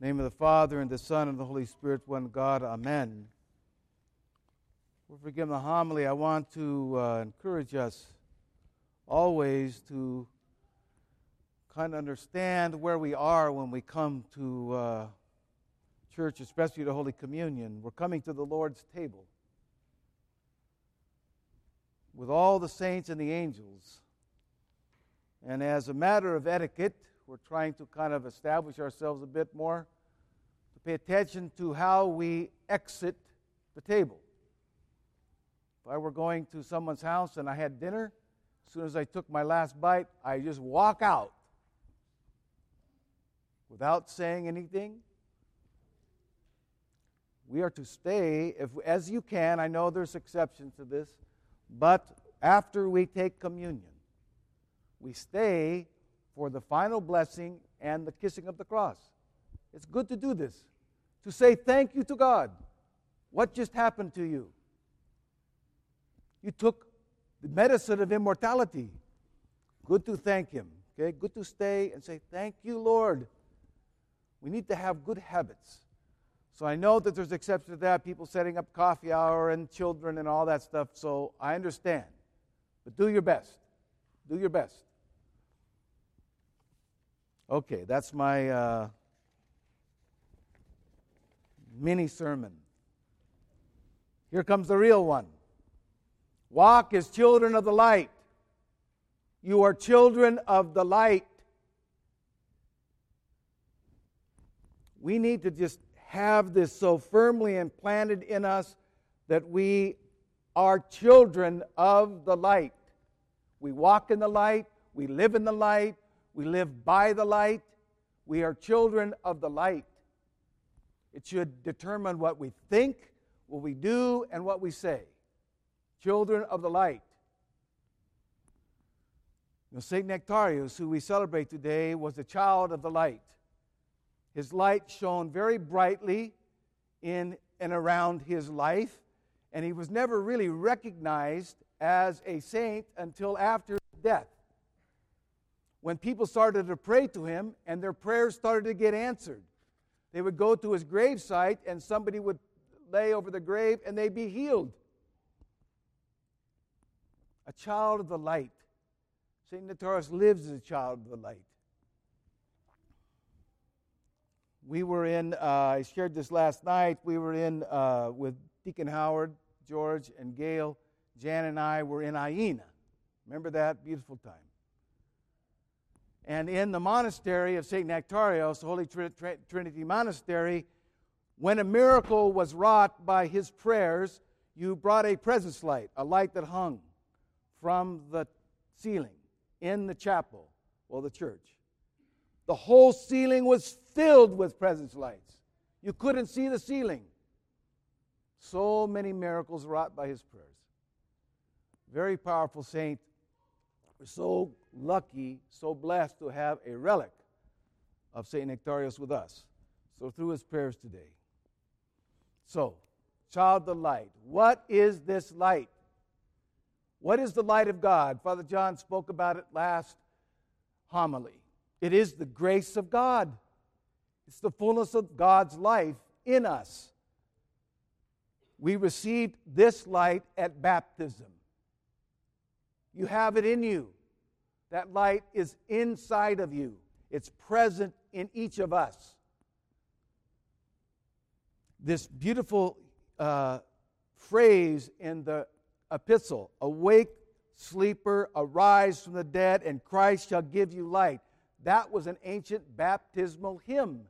name of the Father, and the Son, and the Holy Spirit, one God. Amen. For forgive the homily, I want to uh, encourage us always to kind of understand where we are when we come to uh, church, especially to Holy Communion. We're coming to the Lord's table with all the saints and the angels. And as a matter of etiquette, we're trying to kind of establish ourselves a bit more to pay attention to how we exit the table. If I were going to someone's house and I had dinner, as soon as I took my last bite, I just walk out without saying anything. We are to stay if, as you can. I know there's exceptions to this, but after we take communion, we stay for the final blessing and the kissing of the cross. It's good to do this, to say thank you to God. What just happened to you? You took the medicine of immortality. Good to thank Him. Okay, good to stay and say, Thank you, Lord. We need to have good habits. So I know that there's exceptions to that, people setting up coffee hour and children and all that stuff. So I understand. But do your best. Do your best. Okay, that's my uh, mini sermon. Here comes the real one. Walk as children of the light. You are children of the light. We need to just have this so firmly implanted in us that we are children of the light. We walk in the light, we live in the light, we live by the light. We are children of the light. It should determine what we think, what we do, and what we say. Children of the light. Now, St. Nectarius, who we celebrate today, was a child of the light. His light shone very brightly in and around his life, and he was never really recognized as a saint until after death when people started to pray to him and their prayers started to get answered. They would go to his gravesite and somebody would lay over the grave and they'd be healed. A child of the light. St. Nectarius lives as a child of the light. We were in, uh, I shared this last night, we were in uh, with Deacon Howard, George, and Gail. Jan and I were in Aegina. Remember that? Beautiful time. And in the monastery of St. Nectarios, the Holy Trinity Monastery, when a miracle was wrought by his prayers, you brought a presence light, a light that hung from the ceiling in the chapel or the church. The whole ceiling was filled with presence lights. You couldn't see the ceiling. So many miracles wrought by his prayers. Very powerful saint. We're so lucky, so blessed to have a relic of St. Nectarius with us. So, through his prayers today. So, child of light, what is this light? What is the light of God? Father John spoke about it last homily. It is the grace of God, it's the fullness of God's life in us. We received this light at baptism. You have it in you. That light is inside of you, it's present in each of us. This beautiful uh, phrase in the epistle Awake, sleeper, arise from the dead, and Christ shall give you light. That was an ancient baptismal hymn.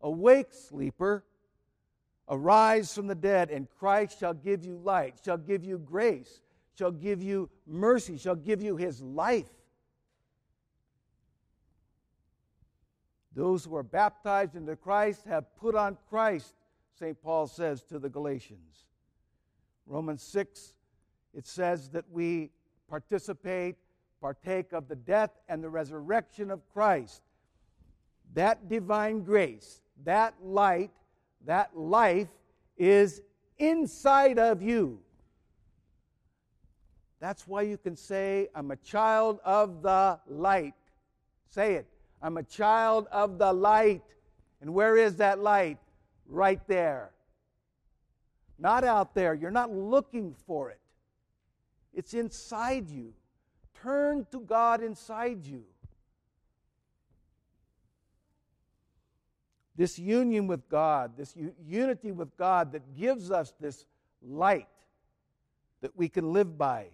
Awake, sleeper, arise from the dead, and Christ shall give you light, shall give you grace, shall give you mercy, shall give you his life. Those who are baptized into Christ have put on Christ, St. Paul says to the Galatians. Romans 6, it says that we participate, partake of the death and the resurrection of Christ. That divine grace, that light, that life is inside of you. That's why you can say, I'm a child of the light. Say it. I'm a child of the light. And where is that light? Right there. Not out there. You're not looking for it, it's inside you. Turn to God inside you. This union with God, this unity with God that gives us this light that we can live by,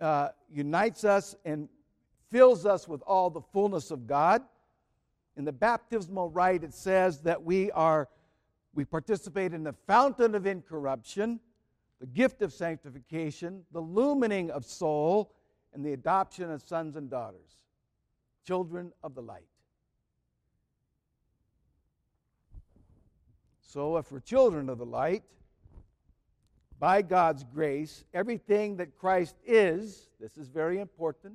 uh, unites us and fills us with all the fullness of God. In the baptismal rite, it says that we are we participate in the fountain of incorruption, the gift of sanctification, the illumining of soul, and the adoption of sons and daughters, children of the light. So, if we're children of the light, by God's grace, everything that Christ is, this is very important,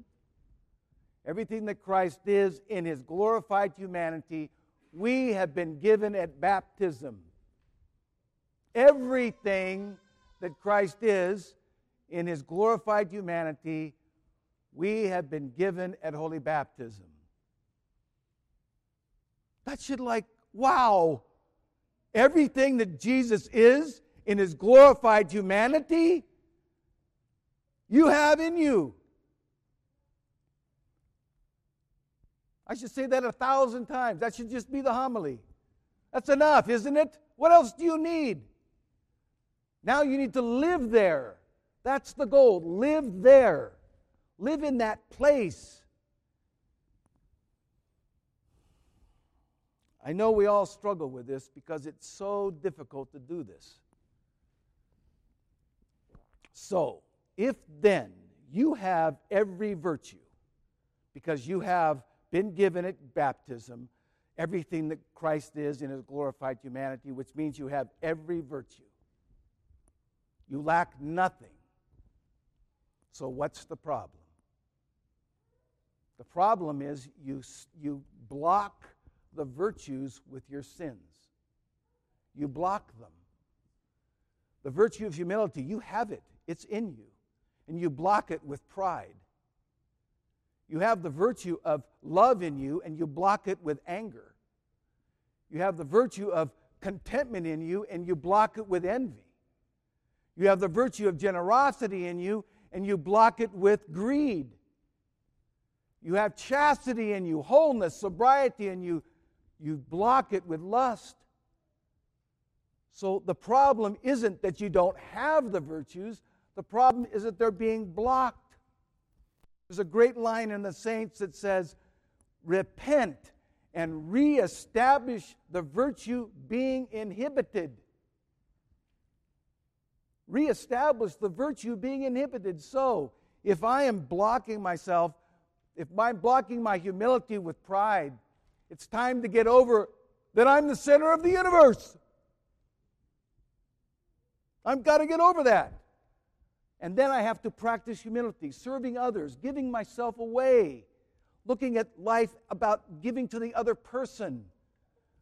everything that Christ is in his glorified humanity, we have been given at baptism. Everything that Christ is in his glorified humanity, we have been given at holy baptism. That should, like, wow, everything that Jesus is in his glorified humanity, you have in you. I should say that a thousand times. That should just be the homily. That's enough, isn't it? What else do you need? Now you need to live there. That's the goal. Live there. Live in that place. I know we all struggle with this because it's so difficult to do this. So, if then you have every virtue, because you have been given at baptism everything that Christ is in his glorified humanity, which means you have every virtue. You lack nothing. So, what's the problem? The problem is you, you block the virtues with your sins. You block them. The virtue of humility, you have it, it's in you, and you block it with pride. You have the virtue of love in you, and you block it with anger. You have the virtue of contentment in you, and you block it with envy. You have the virtue of generosity in you, and you block it with greed. You have chastity in you, wholeness, sobriety in you, you block it with lust. So the problem isn't that you don't have the virtues, the problem is that they're being blocked. There's a great line in the saints that says, Repent and reestablish the virtue being inhibited. Reestablish the virtue being inhibited. So, if I am blocking myself, if I'm blocking my humility with pride, it's time to get over that I'm the center of the universe. I've got to get over that. And then I have to practice humility, serving others, giving myself away, looking at life about giving to the other person.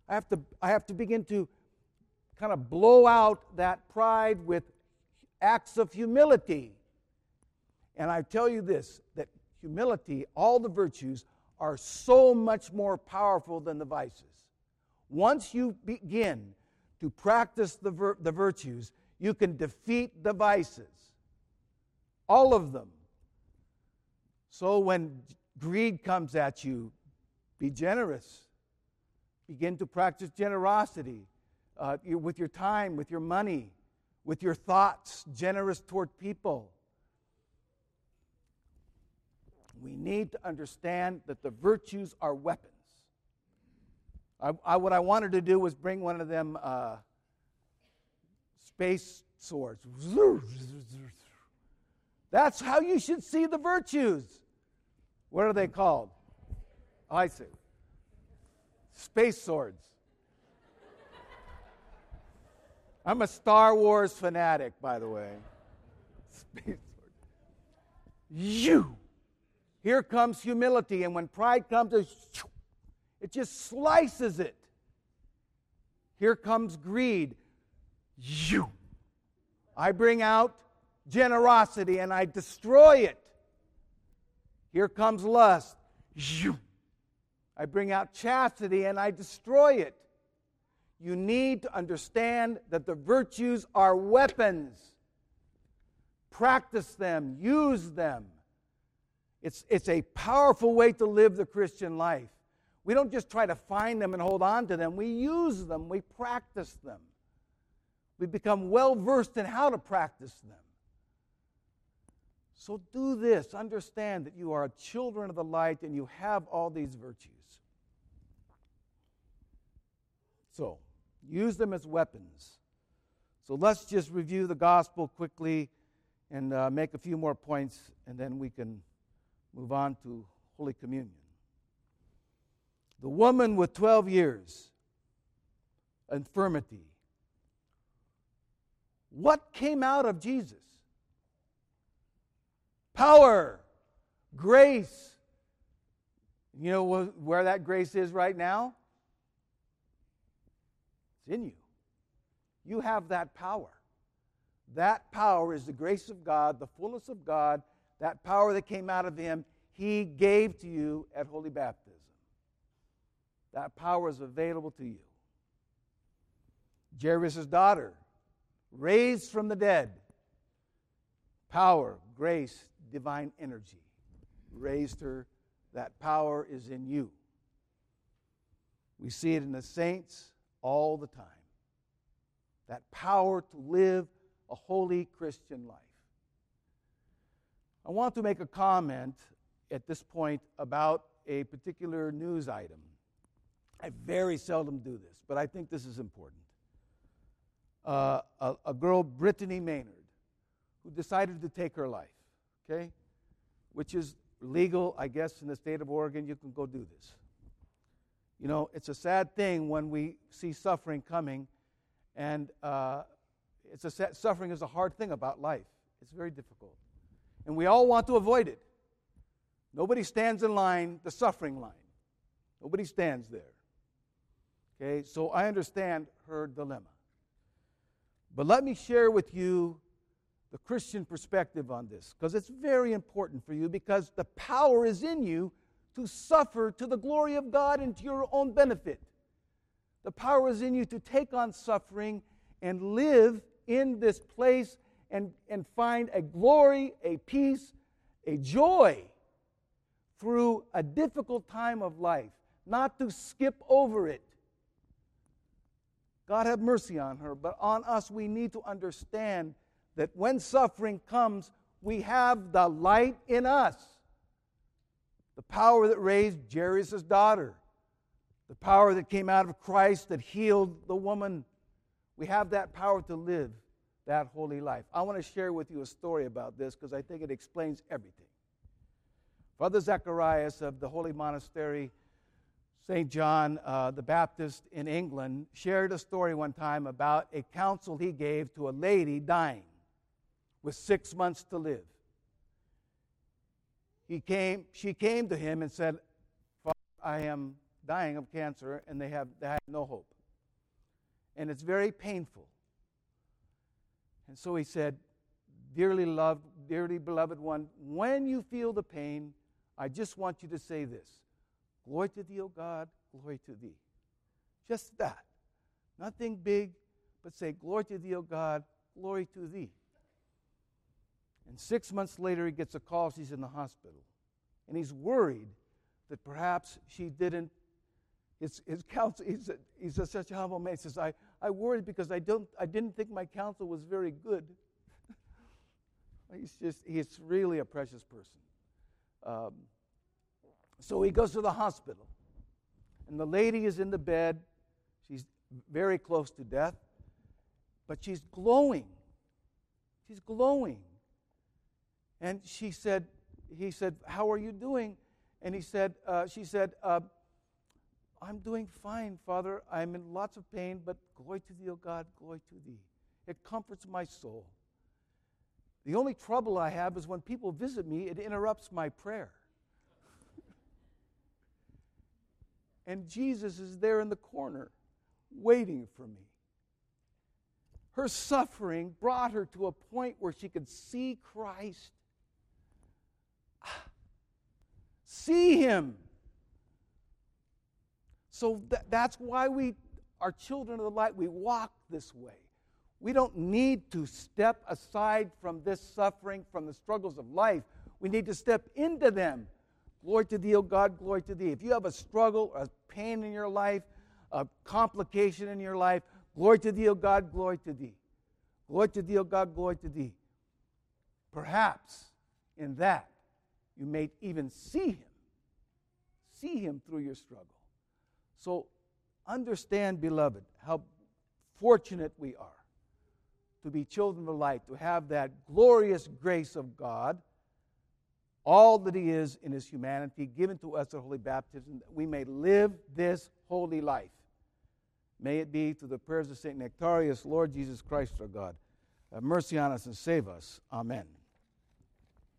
I have to, I have to begin to kind of blow out that pride with acts of humility. And I tell you this that humility, all the virtues, are so much more powerful than the vices. Once you begin to practice the, vir- the virtues, you can defeat the vices. All of them. So when greed comes at you, be generous. Begin to practice generosity uh, with your time, with your money, with your thoughts, generous toward people we need to understand that the virtues are weapons. I, I, what I wanted to do was bring one of them uh, space swords. That's how you should see the virtues. What are they called? Oh, I see. Space swords. I'm a Star Wars fanatic, by the way. Space sword. You here comes humility, and when pride comes, it just slices it. Here comes greed. You. I bring out generosity and I destroy it. Here comes lust. I bring out chastity and I destroy it. You need to understand that the virtues are weapons. Practice them, use them. It's, it's a powerful way to live the Christian life. We don't just try to find them and hold on to them, we use them, we practice them. We become well versed in how to practice them. So do this. Understand that you are children of the light and you have all these virtues. So, use them as weapons. So, let's just review the gospel quickly and uh, make a few more points, and then we can move on to Holy Communion. The woman with 12 years, infirmity. What came out of Jesus? Power, grace. You know where that grace is right now? It's in you. You have that power. That power is the grace of God, the fullness of God, that power that came out of Him, He gave to you at Holy Baptism. That power is available to you. Jairus' daughter, raised from the dead. Power, grace, divine energy raised her. That power is in you. We see it in the saints all the time. That power to live a holy Christian life. I want to make a comment at this point about a particular news item. I very seldom do this, but I think this is important. Uh, a, a girl, Brittany Maynard, who decided to take her life okay? Which is legal, I guess, in the state of Oregon. You can go do this. You know, it's a sad thing when we see suffering coming, and uh, it's a sad, suffering is a hard thing about life. It's very difficult, and we all want to avoid it. Nobody stands in line, the suffering line. Nobody stands there. Okay, so I understand her dilemma. But let me share with you the Christian perspective on this because it's very important for you because the power is in you to suffer to the glory of God and to your own benefit. The power is in you to take on suffering and live in this place and, and find a glory, a peace, a joy through a difficult time of life, not to skip over it. God have mercy on her, but on us we need to understand that when suffering comes, we have the light in us. The power that raised Jairus' daughter, the power that came out of Christ that healed the woman. We have that power to live that holy life. I want to share with you a story about this because I think it explains everything. Father Zacharias of the Holy Monastery, St. John uh, the Baptist in England, shared a story one time about a counsel he gave to a lady dying with six months to live. He came, she came to him and said, Father, I am dying of cancer, and they have, they have no hope. And it's very painful. And so he said, Dearly loved, dearly beloved one, when you feel the pain, I just want you to say this Glory to thee, O God, glory to thee. Just that. Nothing big, but say, Glory to thee, O God, glory to thee. And six months later, he gets a call. She's in the hospital. And he's worried that perhaps she didn't. His, his counsel, he's, a, he's a, such a humble man. He says, I, I worried because I, don't, I didn't think my counsel was very good. he's just, he's really a precious person. Um, so he goes to the hospital. And the lady is in the bed. She's very close to death. But she's glowing. She's glowing. And she said, he said, How are you doing? And he said, uh, She said, uh, I'm doing fine, Father. I'm in lots of pain, but glory to thee, O God, glory to thee. It comforts my soul. The only trouble I have is when people visit me, it interrupts my prayer. and Jesus is there in the corner waiting for me. Her suffering brought her to a point where she could see Christ See him. So th- that's why we are children of the light. We walk this way. We don't need to step aside from this suffering, from the struggles of life. We need to step into them. Glory to thee, O God, glory to thee. If you have a struggle, a pain in your life, a complication in your life, glory to thee, O God, glory to thee. Glory to thee, O God, glory to thee. Perhaps in that you may even see him. See him through your struggle. So understand, beloved, how fortunate we are to be children of light, to have that glorious grace of God, all that He is in His humanity, given to us at holy baptism, that we may live this holy life. May it be through the prayers of St. Nectarius, Lord Jesus Christ, our God. Have mercy on us and save us. Amen.